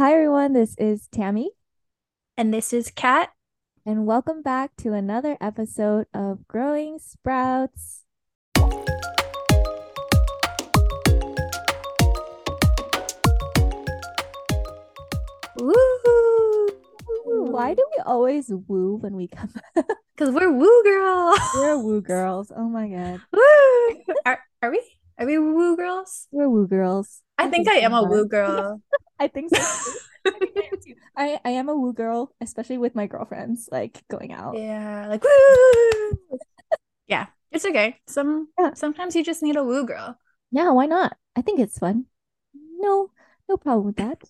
Hi, everyone. This is Tammy, And this is Kat. and welcome back to another episode of Growing Sprouts. Woo! Why do we always woo when we come? Because we're woo girls. We're woo girls. Oh my God. woo! Are, are we? Are we woo girls? We're woo girls. I think I am a woo girl. I think so. I, think I, am. I, I am a woo girl, especially with my girlfriends, like going out. Yeah, like woo. yeah, it's okay. Some Yeah. sometimes you just need a woo girl. Yeah, why not? I think it's fun. No, no problem with that.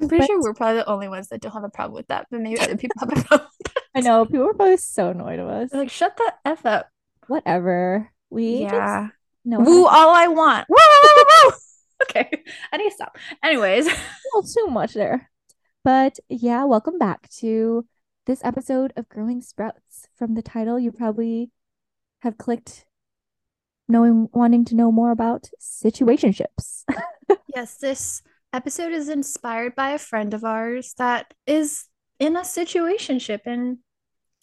I'm pretty But- sure we're probably the only ones that don't have a problem with that, but maybe other people have a problem. with that. I know people are probably so annoyed of us. They're like, shut the f up. Whatever. We yeah. just know Woo all I want. Woo, woo, woo, woo. Okay, I need to stop. Anyways, well, too much there. But yeah, welcome back to this episode of Growing Sprouts. From the title, you probably have clicked knowing wanting to know more about situationships. yes, this episode is inspired by a friend of ours that is in a situationship and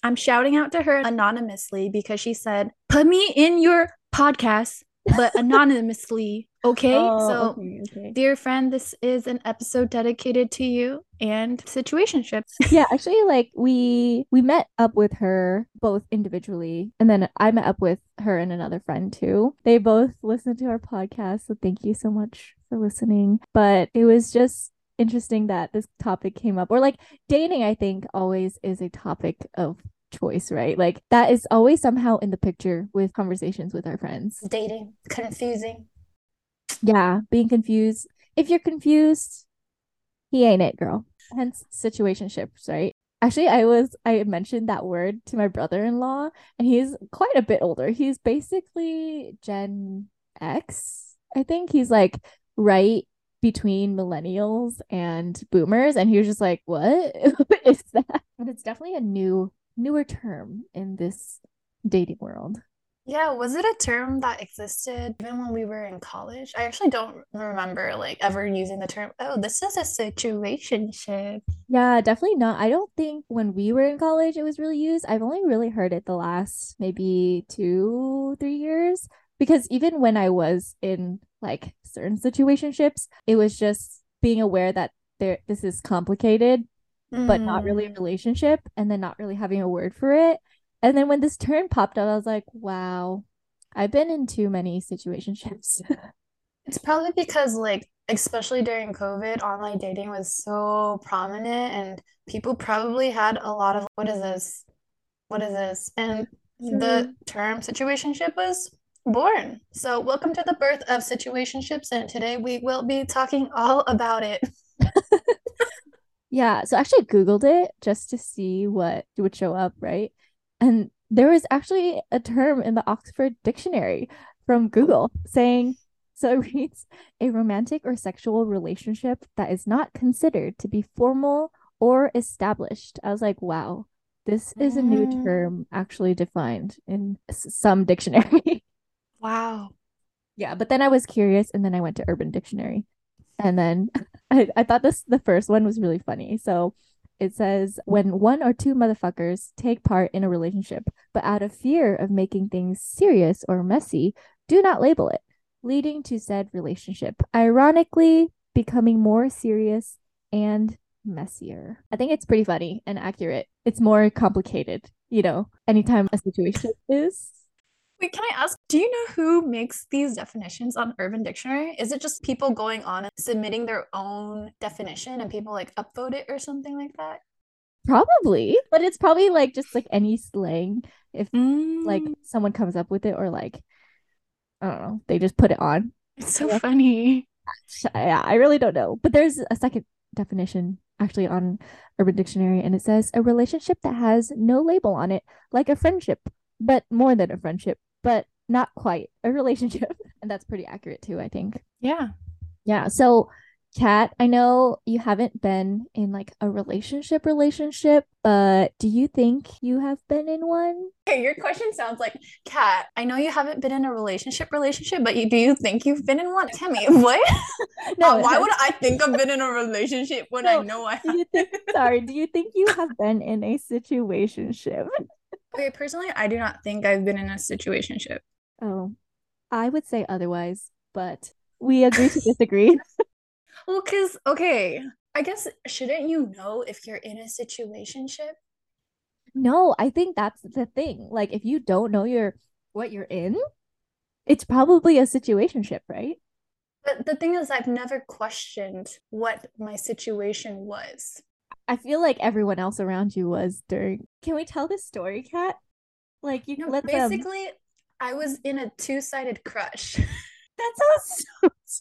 I'm shouting out to her anonymously because she said, "Put me in your podcast, but anonymously." Okay? Oh, so okay, okay. Dear friend, this is an episode dedicated to you and situationships. yeah, actually like we we met up with her both individually and then I met up with her and another friend too. They both listened to our podcast, so thank you so much for listening. But it was just interesting that this topic came up or like dating I think always is a topic of choice, right? Like that is always somehow in the picture with conversations with our friends. Dating, confusing. Yeah, being confused. If you're confused, he ain't it, girl. Hence situationships, right? Actually, I was I mentioned that word to my brother-in-law, and he's quite a bit older. He's basically Gen X. I think he's like right between millennials and boomers, and he was just like, "What is that?" But it's definitely a new newer term in this dating world. Yeah, was it a term that existed even when we were in college? I actually don't remember like ever using the term, oh, this is a situationship. Yeah, definitely not. I don't think when we were in college it was really used. I've only really heard it the last maybe two, three years. Because even when I was in like certain situationships, it was just being aware that there this is complicated, but not really a Mm. relationship, and then not really having a word for it. And then when this term popped up, I was like, wow, I've been in too many situationships. It's probably because like especially during COVID, online dating was so prominent and people probably had a lot of what is this? What is this? And the mm-hmm. term situationship was born. So welcome to the birth of situationships, and today we will be talking all about it. Yeah, so I actually Googled it just to see what would show up, right? And there was actually a term in the Oxford Dictionary from Google saying, so it reads, a romantic or sexual relationship that is not considered to be formal or established. I was like, wow, this is a new Mm. term actually defined in some dictionary. Wow. Yeah, but then I was curious and then I went to Urban Dictionary. And then I, I thought this the first one was really funny. So it says when one or two motherfuckers take part in a relationship, but out of fear of making things serious or messy, do not label it, leading to said relationship, ironically becoming more serious and messier. I think it's pretty funny and accurate. It's more complicated, you know, anytime a situation is. Wait, can I ask, do you know who makes these definitions on Urban Dictionary? Is it just people going on and submitting their own definition and people like upvote it or something like that? Probably, but it's probably like just like any slang. If like Mm, someone comes up with it, or like I don't know, they just put it on. it's so yeah. funny. Yeah, I really don't know. But there's a second definition actually on Urban Dictionary, and it says a relationship that has no label on it, like a friendship, but more than a friendship, but not quite a relationship. And that's pretty accurate too, I think. Yeah. Yeah. So Kat, I know you haven't been in like a relationship relationship, but do you think you have been in one? Okay, your question sounds like, Kat, I know you haven't been in a relationship relationship, but you do you think you've been in one? Tell me, what? No, Uh, why would I think I've been in a relationship when No, I know I Do you think, sorry, do you think you have been in a situationship? Okay, personally, I do not think I've been in a situationship. Oh, I would say otherwise, but we agree to disagree. Well, because, okay, I guess shouldn't you know if you're in a situationship? No, I think that's the thing. Like if you don't know your what you're in, it's probably a situationship, right? But the thing is, I've never questioned what my situation was. I feel like everyone else around you was during. Can we tell this story, Kat? Like you No, let them. basically, I was in a two-sided crush. That sounds so.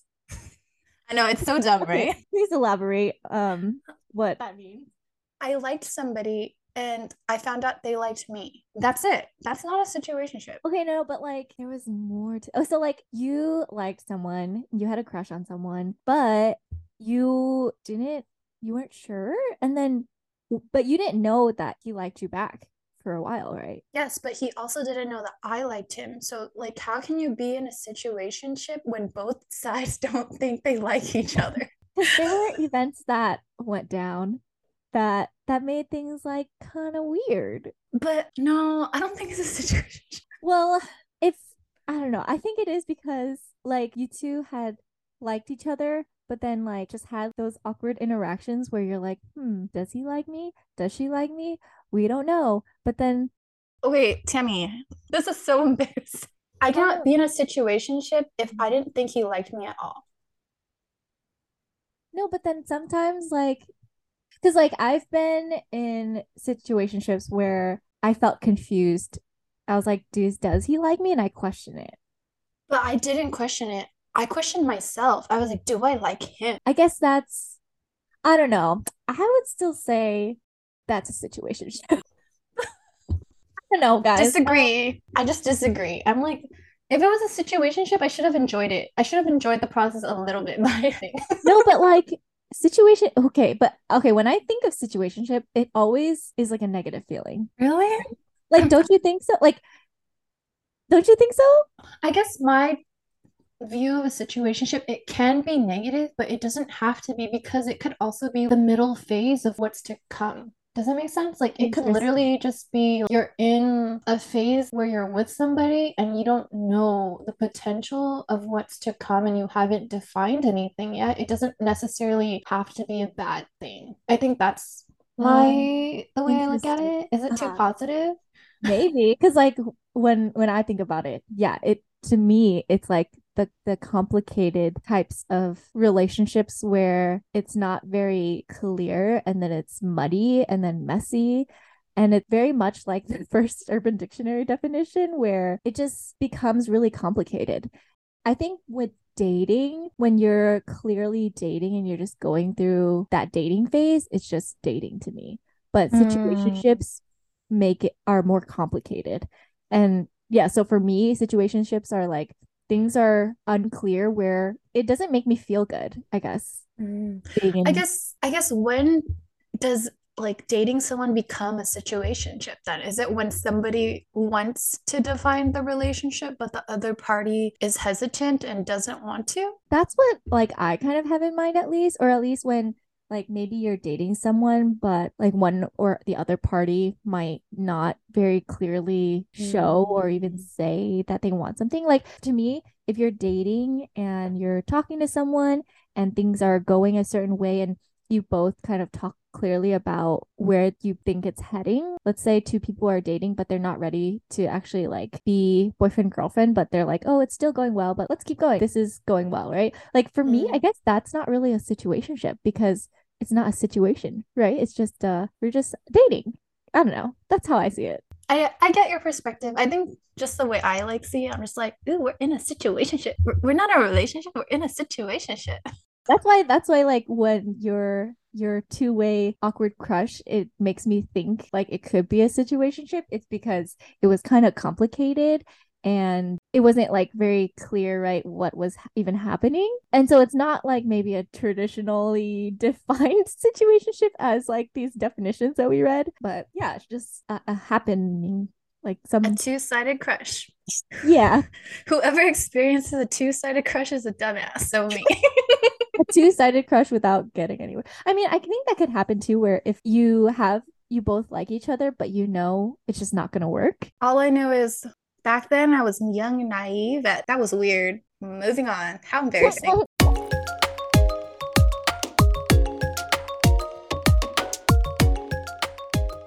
I know it's so dumb, right? please elaborate. Um, what that means. I liked somebody and I found out they liked me. That's it. That's not a situationship. Okay, no, but like there was more to. Oh, so like you liked someone, you had a crush on someone, but you didn't. You weren't sure, and then, but you didn't know that he liked you back for a while, right? Yes, but he also didn't know that I liked him. So, like, how can you be in a situationship when both sides don't think they like each other? There were events that went down that that made things like kind of weird. But no, I don't think it's a situationship. Well, if I don't know, I think it is because like you two had liked each other, but then like just had those awkward interactions where you're like, hmm, does he like me? Does she like me? We don't know. But then Oh, wait, Tammy, this is so embarrassing. I cannot be in a situationship if I didn't think he liked me at all. no, but then sometimes like because like I've been in situationships where I felt confused. I was like, does does he like me? And I question it. But I didn't question it. I questioned myself. I was like, do I like him? I guess that's I don't know. I would still say that's a situation. I don't know, guys. Disagree. I just disagree. I'm like, if it was a situationship, I should have enjoyed it. I should have enjoyed the process a little bit, but I think No, but like situation okay, but okay, when I think of situationship, it always is like a negative feeling. really, Like, don't you think so? Like, don't you think so? I guess my view of a situationship, it can be negative, but it doesn't have to be because it could also be the middle phase of what's to come. Does that make sense? Like it could literally just be you're in a phase where you're with somebody and you don't know the potential of what's to come and you haven't defined anything yet. It doesn't necessarily have to be a bad thing. I think that's my the way I look at it. Is it too Uh-huh. positive? Maybe because like when when I think about it, yeah, it to me it's like the the complicated types of relationships where it's not very clear and then it's muddy and then messy. And it's very much like the first Urban Dictionary definition where it just becomes really complicated. I think with dating, when you're clearly dating and you're just going through that dating phase, it's just dating to me. But Mm. situationships make it are more complicated. And yeah, so for me, situationships are like things are unclear where it doesn't make me feel good, I guess. Being I guess I guess when does like dating someone become a situationship then? Is it when somebody wants to define the relationship, but the other party is hesitant and doesn't want to? that's what like I kind of have in mind at least, or at least when like maybe you're dating someone, but like one or the other party might not very clearly show mm. or even say that they want something. Like to me, if you're dating and you're talking to someone and things are going a certain way and you both kind of talk clearly about where you think it's heading. Let's say two people are dating, but they're not ready to actually like be boyfriend girlfriend, but they're like, oh, it's still going well, but let's keep going. This is going well, right? Like for me, I Mm. guess that's not really a situationship because it's not a situation, right? It's just uh, we're just dating. I don't know. That's how I see it. I I get your perspective. I think just the way I like see it, I'm just like, ooh, we're in a situationship. We're, we're not a relationship, we're in a situationship. That's why that's why like when your your two-way awkward crush, it makes me think like it could be a situationship. It's because it was kind of complicated and it wasn't like very clear right what was even happening. And so it's not like maybe a traditionally defined situationship as like these definitions that we read but yeah it's just a, a happening like some a two-sided crush. Yeah. Whoever experiences a two-sided crush is a dumbass so me a two-sided crush without getting anywhere i mean i think that could happen too where if you have you both like each other but you know it's just not going to work all i know is back then I was young and naive. That that was weird. Moving on. How embarrassing.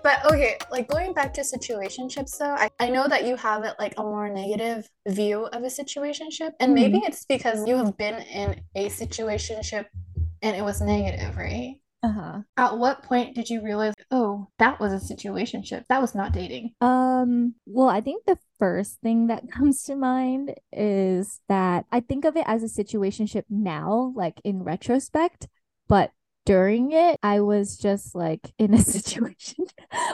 But okay, like going back to situationships though, I, I know that you have it like a more negative view of a situationship. And mm-hmm. maybe it's because you have been in a situationship and it was negative, right? Uh-huh. At what point did you realize, oh, that was a situationship? That was not dating. Um, well, I think the first thing that comes to mind is that I think of it as a situationship now, like in retrospect, but during it, I was just like in a situation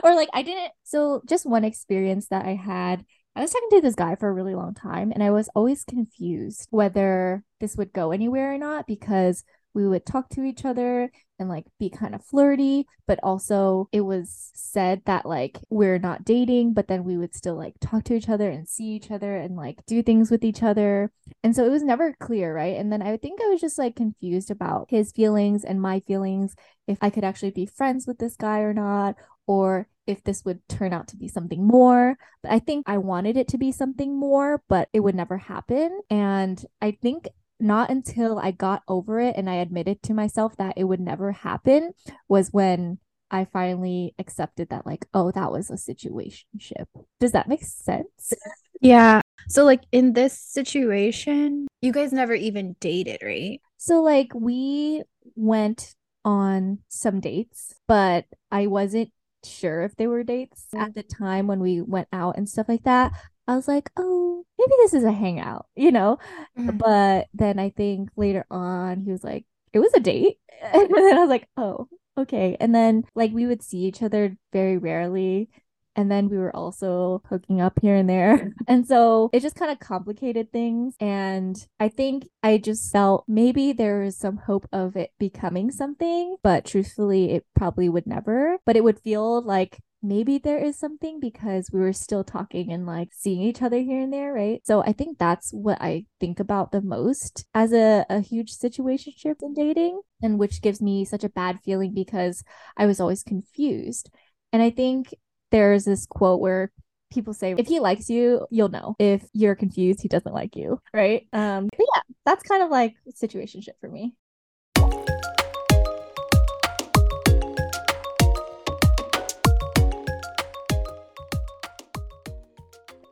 or like I didn't. So, just one experience that I had I was talking to this guy for a really long time and I was always confused whether this would go anywhere or not because we would talk to each other and like be kind of flirty, but also it was said that like we're not dating, but then we would still like talk to each other and see each other and like do things with each other. And so it was never clear, right? And then I think I was just like confused about his feelings and my feelings, if I could actually be friends with this guy or not, or if this would turn out to be something more. But I think I wanted it to be something more, but it would never happen. And I think not until I got over it and I admitted to myself that it would never happen was when I finally accepted that, like, oh, that was a situationship. Does that make sense? Yeah. So, like, in this situation, you guys never even dated, right? So, like, we went on some dates, but I wasn't sure if they were dates at the time when we went out and stuff like that. I was like, oh, maybe this is a hangout, you know? Mm-hmm. But then I think later on, he was like, it was a date. and then I was like, oh, okay. And then like we would see each other very rarely. And then we were also hooking up here and there. And so it just kind of complicated things. And I think I just felt maybe there was some hope of it becoming something, but truthfully, it probably would never. But it would feel like maybe there is something because we were still talking and like seeing each other here and there, right? So I think that's what I think about the most as a, a huge situationship in dating, and which gives me such a bad feeling because I was always confused. And I think there's this quote where people say if he likes you you'll know if you're confused he doesn't like you right um yeah that's kind of like situationship for me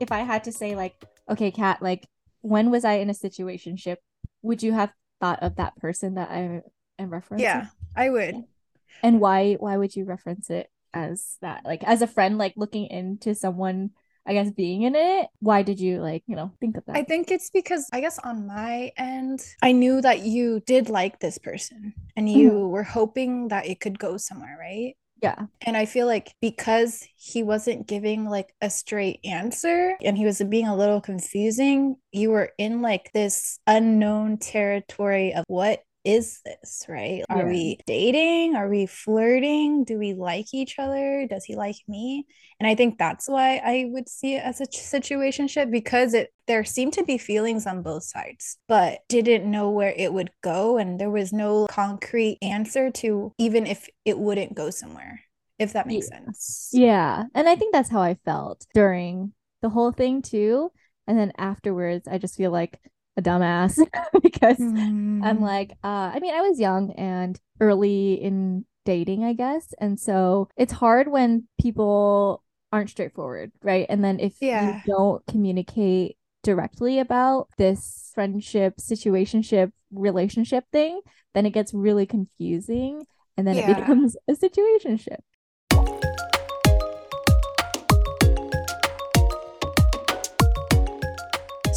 if I had to say like, okay, Kat, like when was I in a situationship? Would you have thought of that person that I am referencing? Yeah, I would. And why why would you reference it as that? Like as a friend, like looking into someone I guess being in it. Why did you like, you know, think of that? I think it's because I guess on my end, I knew that you did like this person and you mm-hmm. were hoping that it could go somewhere, right? Yeah. And I feel like because he wasn't giving like a straight answer and he was being a little confusing, you were in like this unknown territory of what is this, right? Are yeah. we dating? Are we flirting? Do we like each other? Does he like me? And I think that's why I would see it as a situationship because it there seemed to be feelings on both sides, but didn't know where it would go and there was no concrete answer to even if it wouldn't go somewhere. If that makes yeah. sense. Yeah. And I think that's how I felt during the whole thing too. And then afterwards, I just feel like a dumbass because mm. I'm like, uh, I mean, I was young and early in dating, I guess. And so it's hard when people aren't straightforward, right? And then if yeah. you don't communicate directly about this friendship, situationship, relationship thing, then it gets really confusing and then yeah. it becomes a situationship.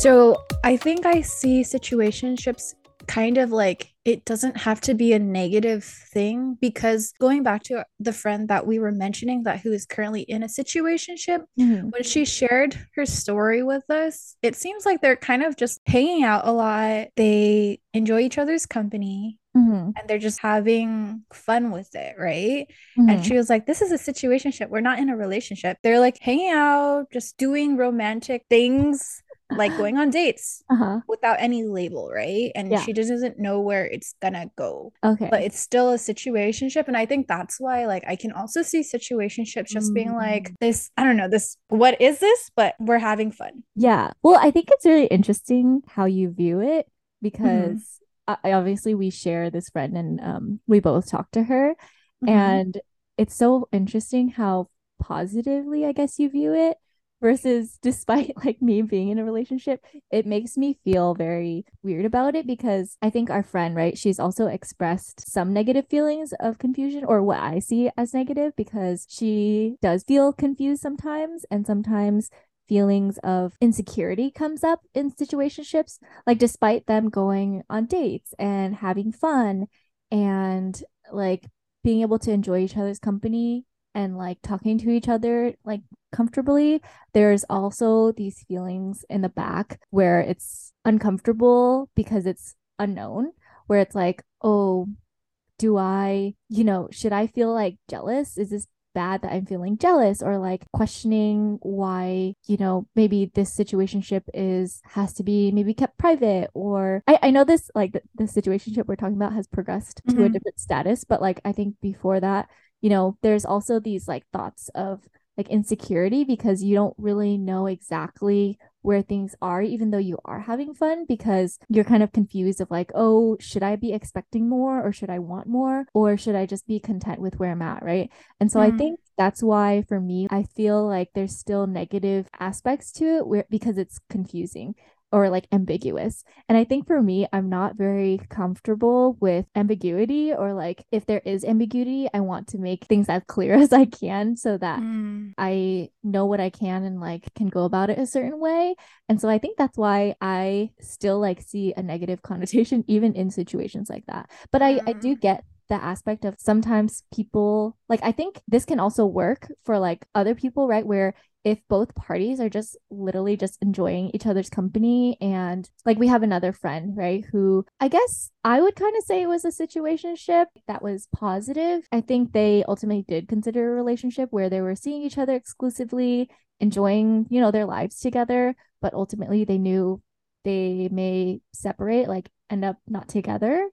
So I think I see situationships kind of like it doesn't have to be a negative thing because going back to the friend that we were mentioning that who is currently in a situationship Mhm. when she shared her story with us it seems like they're kind of just hanging out a lot they enjoy each other's company Mhm. and they're just having fun with it right Mhm. and she was like this is a situationship we're not in a relationship they're like hanging out just doing romantic things like going on dates uh-huh. without any label, right? And Yeah. she just doesn't know where it's gonna go. Okay. But it's still a situationship. And I think that's why, like, I can also see situationships just being like Mm. this, I don't know, this, what is this? But we're having fun. Yeah. Well, I think it's really interesting how you view it Mm-hmm. because I, I- obviously we share this friend and um we both talk to her Mhm. and it's so interesting how positively I guess you view it versus despite like me being in a relationship, it makes me feel very weird about it because I think our friend, right, she's also expressed some negative feelings of confusion or what I see as negative because she does feel confused sometimes and sometimes feelings of insecurity comes up in situationships like despite them going on dates and having fun and like being able to enjoy each other's company and like talking to each other like comfortably there's also these feelings in the back where it's uncomfortable because it's unknown where it's like oh do i you know should i feel like jealous? Is this bad that i'm feeling jealous or like questioning why you know maybe this situationship is has to be maybe kept private or i, I know this like the, the situationship we're talking about has progressed to a Mhm. different status but like i think before that you know there's also these like thoughts of like insecurity because you don't really know exactly where things are even though you are having fun because you're kind of confused of like oh should i be expecting more or should i want more or should i just be content with where i'm at right and so i Mm. think that's why for me i feel like there's still negative aspects to it where because it's confusing or like ambiguous and I think for me, I'm not very comfortable with ambiguity or like if there is ambiguity, I want to make things as clear as I can so that Mm. I know what I can and like can go about it a certain way. And so I think that's why I still like see a negative connotation even in situations like that. But I I do Mm. get the aspect of sometimes people like I think this can also work for like other people, right? Where if both parties are just literally just enjoying each other's company and like we have another friend right who i guess i would kind of say it was a situationship that was positive. I think they ultimately did consider a relationship where they were seeing each other exclusively enjoying you know their lives together but ultimately they knew they may separate like end up not together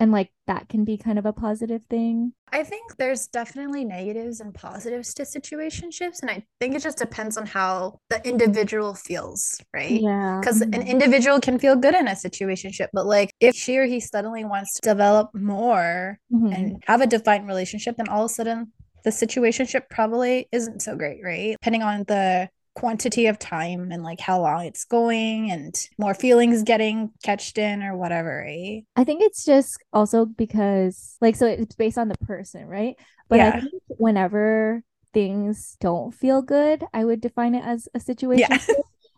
and like that can be kind of a positive thing I think there's definitely negatives and positives to situationships. And I think it just depends on how the individual feels, right? yeah Because an mhm. individual can feel good in a situationship, but like if she or he suddenly wants to develop more Mhm. and have a defined relationship, then all of a sudden the situationship probably isn't so great, right? Depending on the quantity of time and like how long it's going and more feelings getting catched in or whatever, right? I think it's just also because like so it's based on the person, right? But I think whenever things don't feel good, I would define it as a situation. Yeah.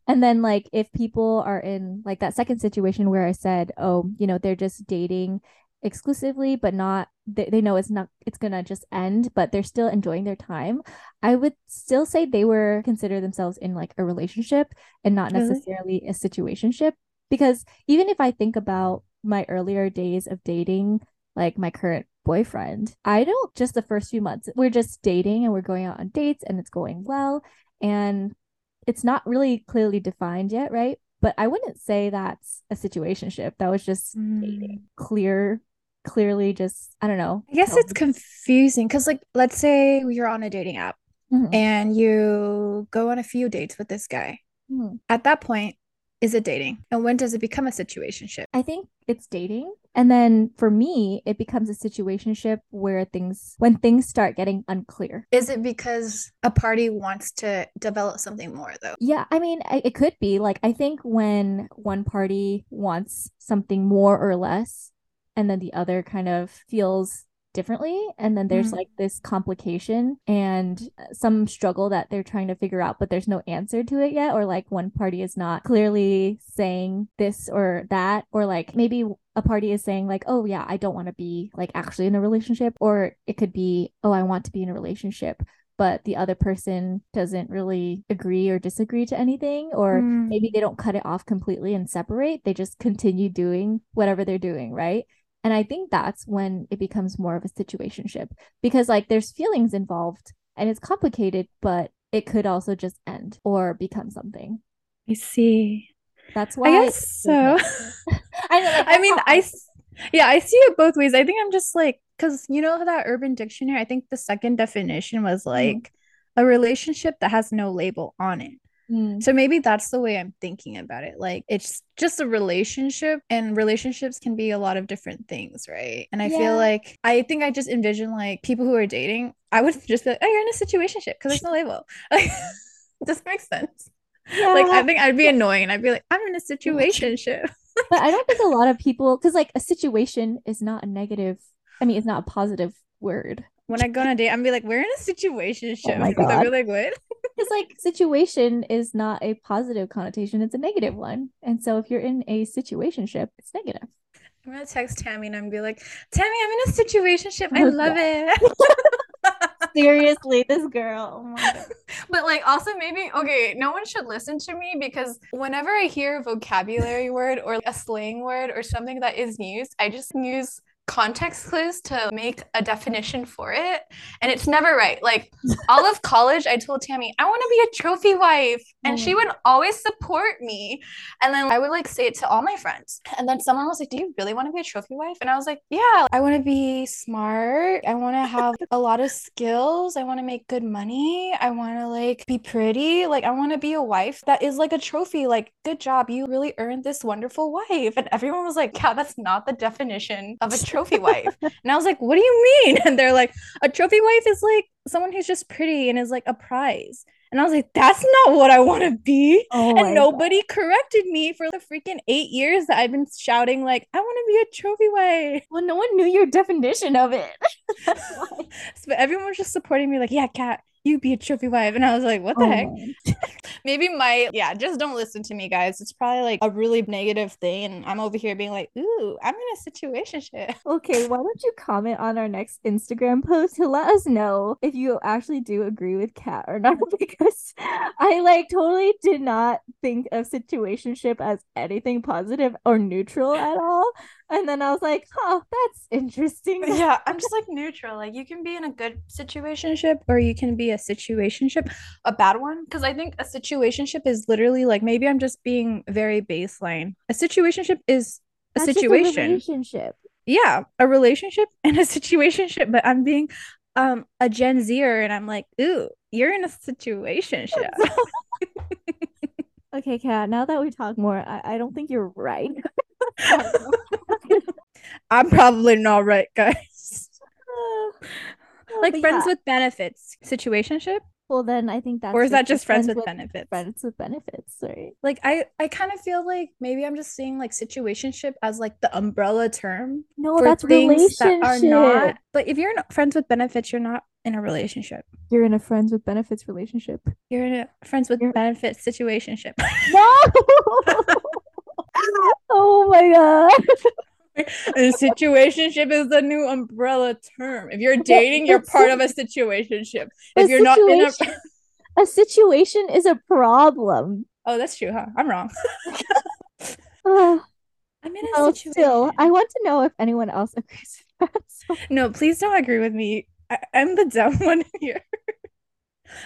And then like if people are in like that second situation where I said, oh, you know, they're just dating exclusively, but not they, they know it's not it's gonna just end, but they're still enjoying their time. I would still say they were consider themselves in like a relationship and not Really? necessarily a situationship. Because even if I think about my earlier days of dating, like my current boyfriend, I don't just the first few months, we're just dating and we're going out on dates and it's going well. And it's not really clearly defined yet, right? But I wouldn't say that's a situationship. That was just mm. dating. Clear, clearly just, I don't know. I guess it's confusing because, like, let's say you're on a dating app Mhm. and you go on a few dates with this guy. Mhm. At that point, is it dating? And when does it become a situationship? I think it's dating. And then for me, it becomes a situationship where things, when things start getting unclear. Is it because a party wants to develop something more, though? Yeah, I mean, I, it could be like I think when one party wants something more or less, and then the other kind of feels differently, and then there's Mhm. like this complication and some struggle that they're trying to figure out, but there's no answer to it yet, or like one party is not clearly saying this or that, or like maybe a party is saying like, "Oh yeah, I don't want to be like actually in a relationship," or it could be, "Oh, I want to be in a relationship." But the other person doesn't really agree or disagree to anything, or Mm. maybe they don't cut it off completely and separate. They just continue doing whatever they're doing, right? And I think that's when it becomes more of a situationship because like there's feelings involved and it's complicated, but it could also just end or become something. I see. That's why I guess so. I know, like, I mean, I yeah, I see it both ways. I think I'm just like, because you know that Urban Dictionary, I think the second definition was Mm-hmm. like a relationship that has no label on it. Mm, So maybe that's the way I'm thinking about it. Like it's just a relationship, and relationships can be a lot of different things, right? And I Yeah. feel like I think I just envision like people who are dating, I would just be like, oh, you're in a situationship because there's no label. Like, this makes sense. Like I think I'd be annoying and I'd be like, I'm in a situationship. but I don't think a lot of people because like a situation is not a negative. I mean, it's not a positive word. When I go on a date, I'm be like, we're in a situationship. Oh my They'll be God. like, what? Because like situation is not a positive connotation; it's a negative one. And so if you're in a situation ship, it's negative. I'm gonna text Tammy and I'm be like, Tammy, I'm in a situation ship. I Oh, love it. Seriously, this girl. Oh my God. But like also maybe okay, no one should listen to me because whenever I hear a vocabulary word or a slang word or something that is used, I just use context clues to make a definition for it. And it's never right. Like all of college, I told Tammy, I want to be a trophy wife. And she mm. would always support me. And then I would like say it to all my friends. And then someone was like, Do you really want to be a trophy wife? And I was like, Yeah, I want to be smart. I want to have a lot of skills. I want to make good money. I want to like be pretty. Like, I want to be a wife that is like a trophy. Like, good job. You really earned this wonderful wife. And everyone was like, Yeah, that's not the definition of a trophy wife. And I was like, what do you mean? And they're like, a trophy wife is like someone who's just pretty and is like a prize. And I was like, that's not what I want to be. Oh and nobody corrected me for the freaking eight years that I've been shouting, like, I want to be a trophy wife. Well, no one knew your definition of it. But everyone was just supporting me, like, yeah, Kat, you be a trophy wife. And I was like, what the Oh heck? Maybe my, yeah, just don't listen to me, guys. It's probably like a really negative thing. And I'm over here being like, ooh, I'm in a situationship. Okay, why don't you comment on our next Instagram post to let us know if you actually do agree with Kat or not? Because I like totally did not think of situationship as anything positive or neutral at all. And then I was like, oh, that's interesting. yeah, I'm just like neutral. Like you can be in a good situationship or you can be a situationship, a bad one. Because I think a situationship is literally like maybe I'm just being very baseline. A situationship is a That's situation. relationship. yeah, a relationship and a situationship. But I'm being um a Gen Zer and I'm like, ooh, you're in a situationship. Okay, Kat, now that we talk more, I, I don't think you're right. I'm probably not right, guys. Uh, Like but friends yeah. with benefits, situationship, Well, then I think that's or is that just friends with benefits? friends with benefits, right? like i i kind of feel like maybe i'm just seeing like situationship as like the umbrella term No, for that's things that are relationship. not but if you're not friends with benefits you're not in a relationship You're in a friends with benefits relationship. you're in a friends with You're- benefits situationship No. oh my god. a situationship is the new umbrella term if you're dating you're part of a situationship if you're not in a situation- A situation is a problem. oh that's true huh i'm wrong Oh, i'm in a well, situation still, I want to know if anyone else agrees with that. No, please don't agree with me. I, I'm the dumb one here.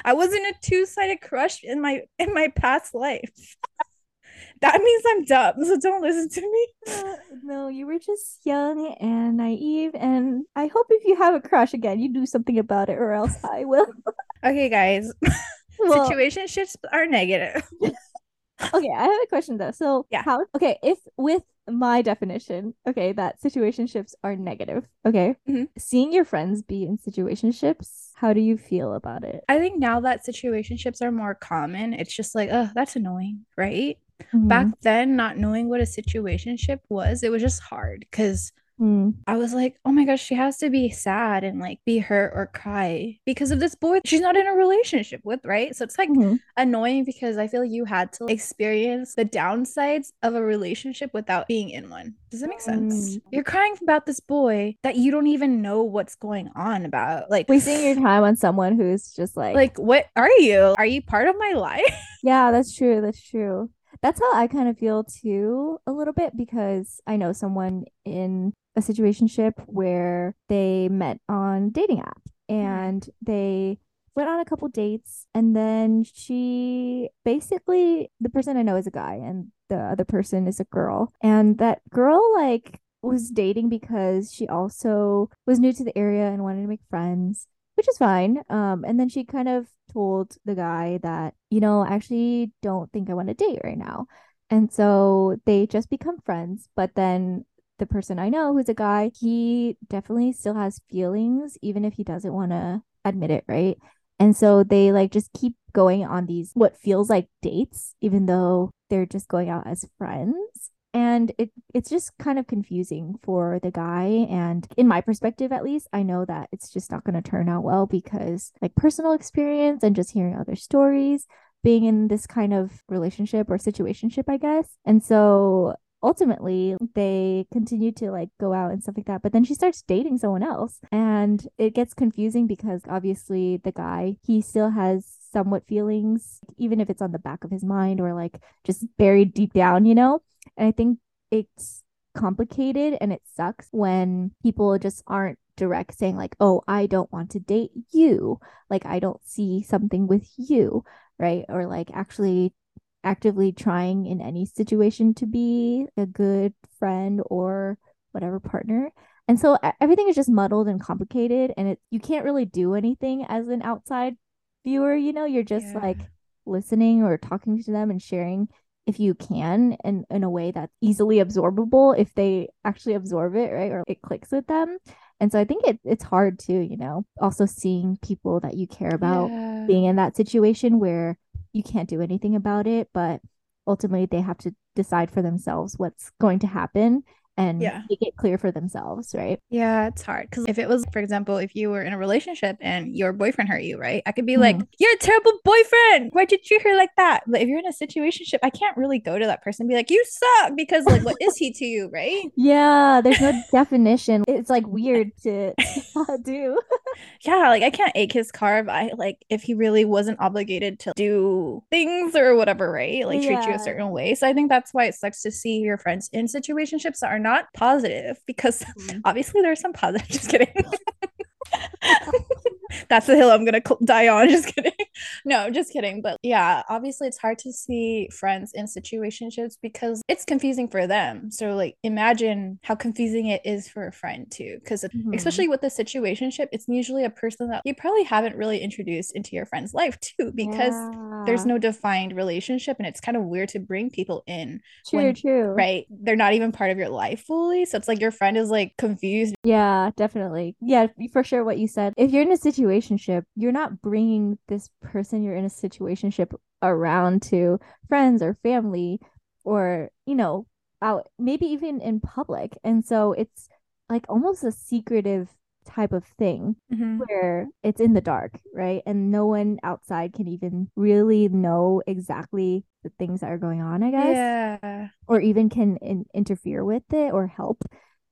I was in a two-sided crush in my in my past life. That means I'm dumb, so don't listen to me. Uh, no, you were just young and naive, and I hope if you have a crush again, you do something about it, or else I will. Okay, guys. Well, Situationships are negative. okay, I have a question though. So, Yeah. how? Okay, if with my definition, okay, that situationships are negative. Okay, Mhm. seeing your friends be in situationships, how do you feel about it? I think now that situationships are more common, it's just like, oh, that's annoying, right? Back Mhm. then, not knowing what a situationship was, it was just hard because Mm. I was like, oh my gosh, she has to be sad and like be hurt or cry because of this boy she's not in a relationship with, right? So it's like Mhm. annoying because I feel you had to experience the downsides of a relationship without being in one. Does that make sense? Mm. You're crying about this boy that you don't even know what's going on about. Like Wasting your time on someone who's just like, Like, what are you? Are you part of my life? yeah, that's true. That's true. That's how I kind of feel too, a little bit, because I know someone in a situationship where they met on dating app mm-hmm. and they went on a couple dates and then she basically the person I know is a guy and the other person is a girl and that girl like was dating because she also was new to the area and wanted to make friends which is fine um and then she kind of told the guy that you know I actually don't think I want to date right now and so they just become friends but then the person I know who's a guy he definitely still has feelings even if he doesn't want to admit it right and so they like just keep going on these what feels like dates, even though they're just going out as friends. And it it's just kind of confusing for the guy. And in my perspective, at least, I know that it's just not going to turn out well because like personal experience and just hearing other stories, being in this kind of relationship or situationship, I guess. And so ultimately they continue to like go out and stuff like that but then she starts dating someone else and it gets confusing because obviously the guy he still has somewhat feelings even if it's on the back of his mind or like just buried deep down you know and i think it's complicated and it sucks when people just aren't direct saying like oh i don't want to date you like i don't see something with you right or like actually actively trying in any situation to be a good friend or whatever partner. And so everything is just muddled and complicated and it you can't really do anything as an outside viewer, you know, you're just Yeah. like listening or talking to them and sharing if you can in, in a way that's easily absorbable if they actually absorb it, right? Or it clicks with them. And so I think it, it's hard too, you know, also seeing people that you care about Yeah. being in that situation where you can't do anything about it, but ultimately they have to decide for themselves what's going to happen and Yeah. make it clear for themselves, right? Yeah, it's hard because if it was, for example, if you were in a relationship and your boyfriend hurt you, right? I could be like, mm-hmm. "You're a terrible boyfriend. Why'd you treat her like that?" But if you're in a situationship, I can't really go to that person and be like, "You suck," because like, what is he to you, right? Yeah, there's no definition. It's like weird to, do. Yeah, like I can't ache his car if I like if he really wasn't obligated to do things or whatever, right? Like treat you a certain way. So I think that's why it sucks to see your friends in situationships that are not positive because Mhm. obviously there's some positive. Just kidding. That's the hill I'm gonna cl- die on. Just kidding. No, just kidding. But yeah, obviously it's hard to see friends in situationships because it's confusing for them. So like, imagine how confusing it is for a friend too, because Mhm. especially with the situationship, it's usually a person that you probably haven't really introduced into your friend's life too, because there's no defined relationship, and it's kind of weird to bring people in true, when- true. right? They're not even part of your life fully. So it's like your friend is like confused. Yeah, definitely. Yeah, for sure what you said. If you're in a situationship, you're not bringing this person you're in a situationship around to friends or family or, you know, out maybe even in public. And so it's like almost a secretive type of thing mm-hmm. where it's in the dark, right? And no one outside can even really know exactly the things that are going on, I guess Yeah. or even can in- interfere with it or help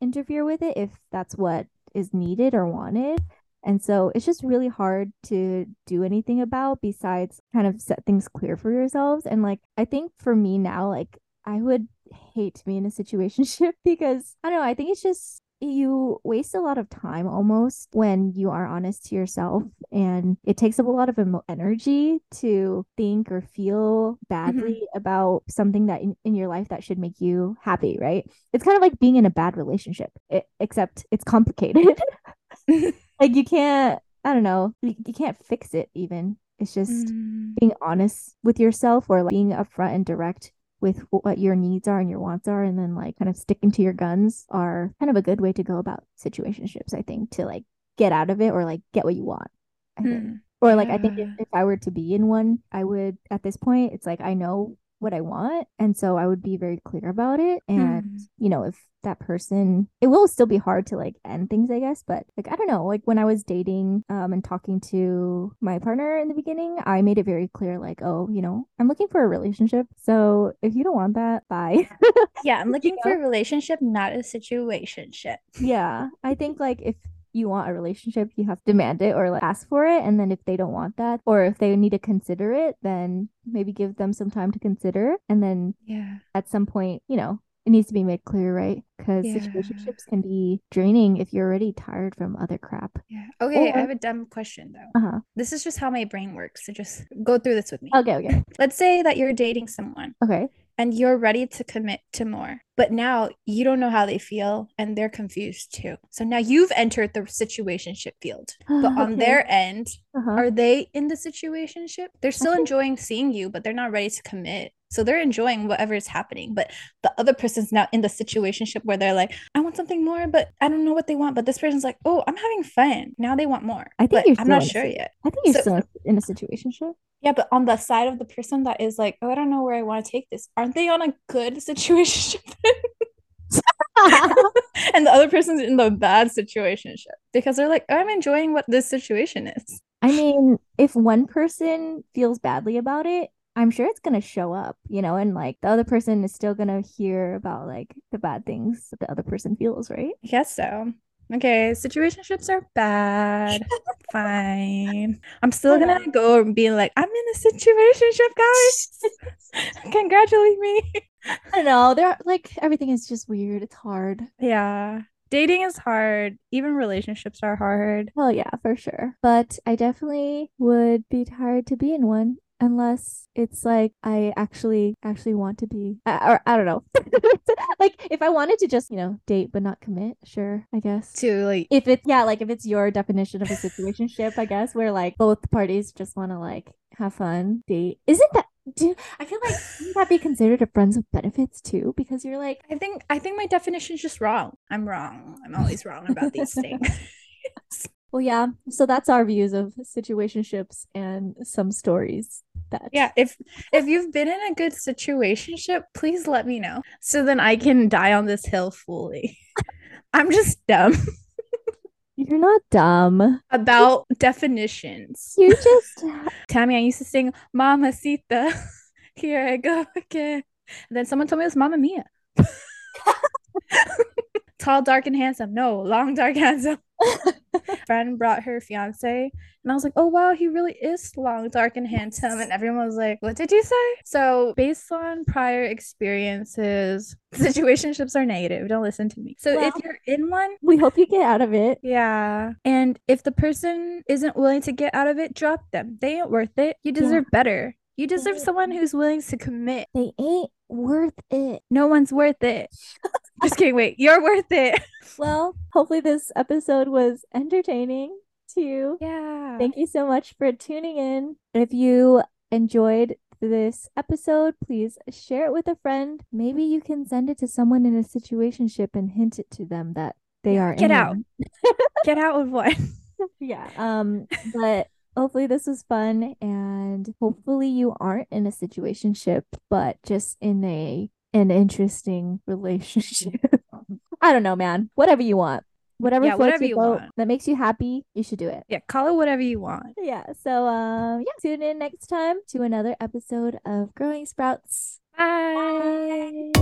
interfere with it if that's what is needed or wanted. And so it's just really hard to do anything about besides kind of set things clear for yourselves. And like, I think for me now, like, I would hate to be in a situationship because I don't know, I think it's just you waste a lot of time almost when you are honest to yourself and it takes up a lot of emo- energy to think or feel mm-hmm. badly about something that in, in your life that should make you happy right? It's kind of like being in a bad relationship e- except it's complicated like you can't i don't know you, you can't fix it even it's just Mm. being honest with yourself or like being upfront and direct with what your needs are and your wants are and then like kind of sticking to your guns are kind of a good way to go about situationships i think to like get out of it or like get what you want i think Hmm. or like i think if, if i were to be in one i would at this point it's like i know what I want. And so I would be very clear about it. And, Mm. you know, if that person, it will still be hard to like end things, I guess. But like, I don't know, like when I was dating um, and talking to my partner in the beginning, I made it very clear, like, oh, you know, I'm looking for a relationship. So if you don't want that, bye. Yeah, I'm looking for a relationship, not a situationship. yeah. I think like if you want a relationship, you have to demand it or like ask for it. And then if they don't want that, or if they need to consider it, then maybe give them some time to consider. And then Yeah. at some point, you know, it needs to be made clear, right? Because Yeah. situationships can be draining if you're already tired from other crap. Yeah. Okay, Or- I have a dumb question though. Uh huh. This is just how my brain works. So just go through this with me. Okay. Okay. Let's say that you're dating someone Okay. And you're ready to commit to more, but now you don't know how they feel and they're confused too. So now you've entered the situationship field. But on Okay. their end, Uh-huh. are they in the situationship? They're still enjoying seeing you, but they're not ready to commit. So they're enjoying whatever is happening. But the other person's now in the situationship where they're like, I want something more, but I don't know what they want. But this person's like, oh, I'm having fun. Now they want more. I think you're I'm not sure yet. I think you're So- still in a situationship. Yeah, but on the side of the person that is like, oh, I don't know where I want to take this. Aren't they on a good situationship? and the other person's in the bad situationship because they're like, I'm enjoying what this situation is. I mean, if one person feels badly about it, I'm sure it's gonna show up, you know, and like the other person is still gonna hear about like the bad things that the other person feels, right? I guess so. Okay, situationships are bad. Fine. I'm still gonna uh-huh. go and be like, I'm in a situationship, guys. Congratulate me. I know. They're like everything is just weird. It's hard. Yeah. Dating is hard. Even relationships are hard. Well, yeah, for sure. But I definitely would be tired to be in one unless it's like I actually actually want to be I, or I don't know. like if I wanted to just, you know, date but not commit, sure, I guess. To like If it's yeah, like if it's your definition of a situationship, I guess where like both parties just want to like have fun, date. Isn't that do I feel like wouldn't that be considered a friends with benefits too? Because you're like I think I think my definition is just wrong. I'm wrong. I'm always wrong about these things. Well, yeah. So that's our views of situationships and some stories that. Yeah, if if you've been in a good situationship, please let me know so then I can die on this hill fully. I'm just dumb You're not dumb. about definitions. You just. Tammy, I used to sing Mamacita. Here I go again. And then someone told me it was Mamma Mia. Tall, dark, and handsome. No, long, dark, handsome. Friend brought her fiance, and I was like, "Oh wow, he really is long, dark, and handsome." And everyone was like, "What did you say?" So, based on prior experiences, situationships are negative. Don't listen to me. So, if you're in one, we hope you get out of it. yeah. And if the person isn't willing to get out of it, drop them. They ain't worth it. You deserve better. You deserve someone who's willing to commit. They ain't worth it. No one's worth it. Just kidding. Wait, you're worth it. Well, hopefully this episode was entertaining to you. Yeah. Thank you so much for tuning in. If you enjoyed this episode, please share it with a friend. Maybe you can send it to someone in a situationship and hint it to them that they are get in out. Get out of one. Yeah. Um, but hopefully this was fun and hopefully you aren't in a situationship, but just in a an interesting relationship. I don't know, man. Whatever you want. Whatever Yeah, floats whatever your you boat want. that makes you happy, you should do it. Yeah, call it whatever you want. Yeah. So um yeah, tune in next time to another episode of Growing Sprouts. Bye.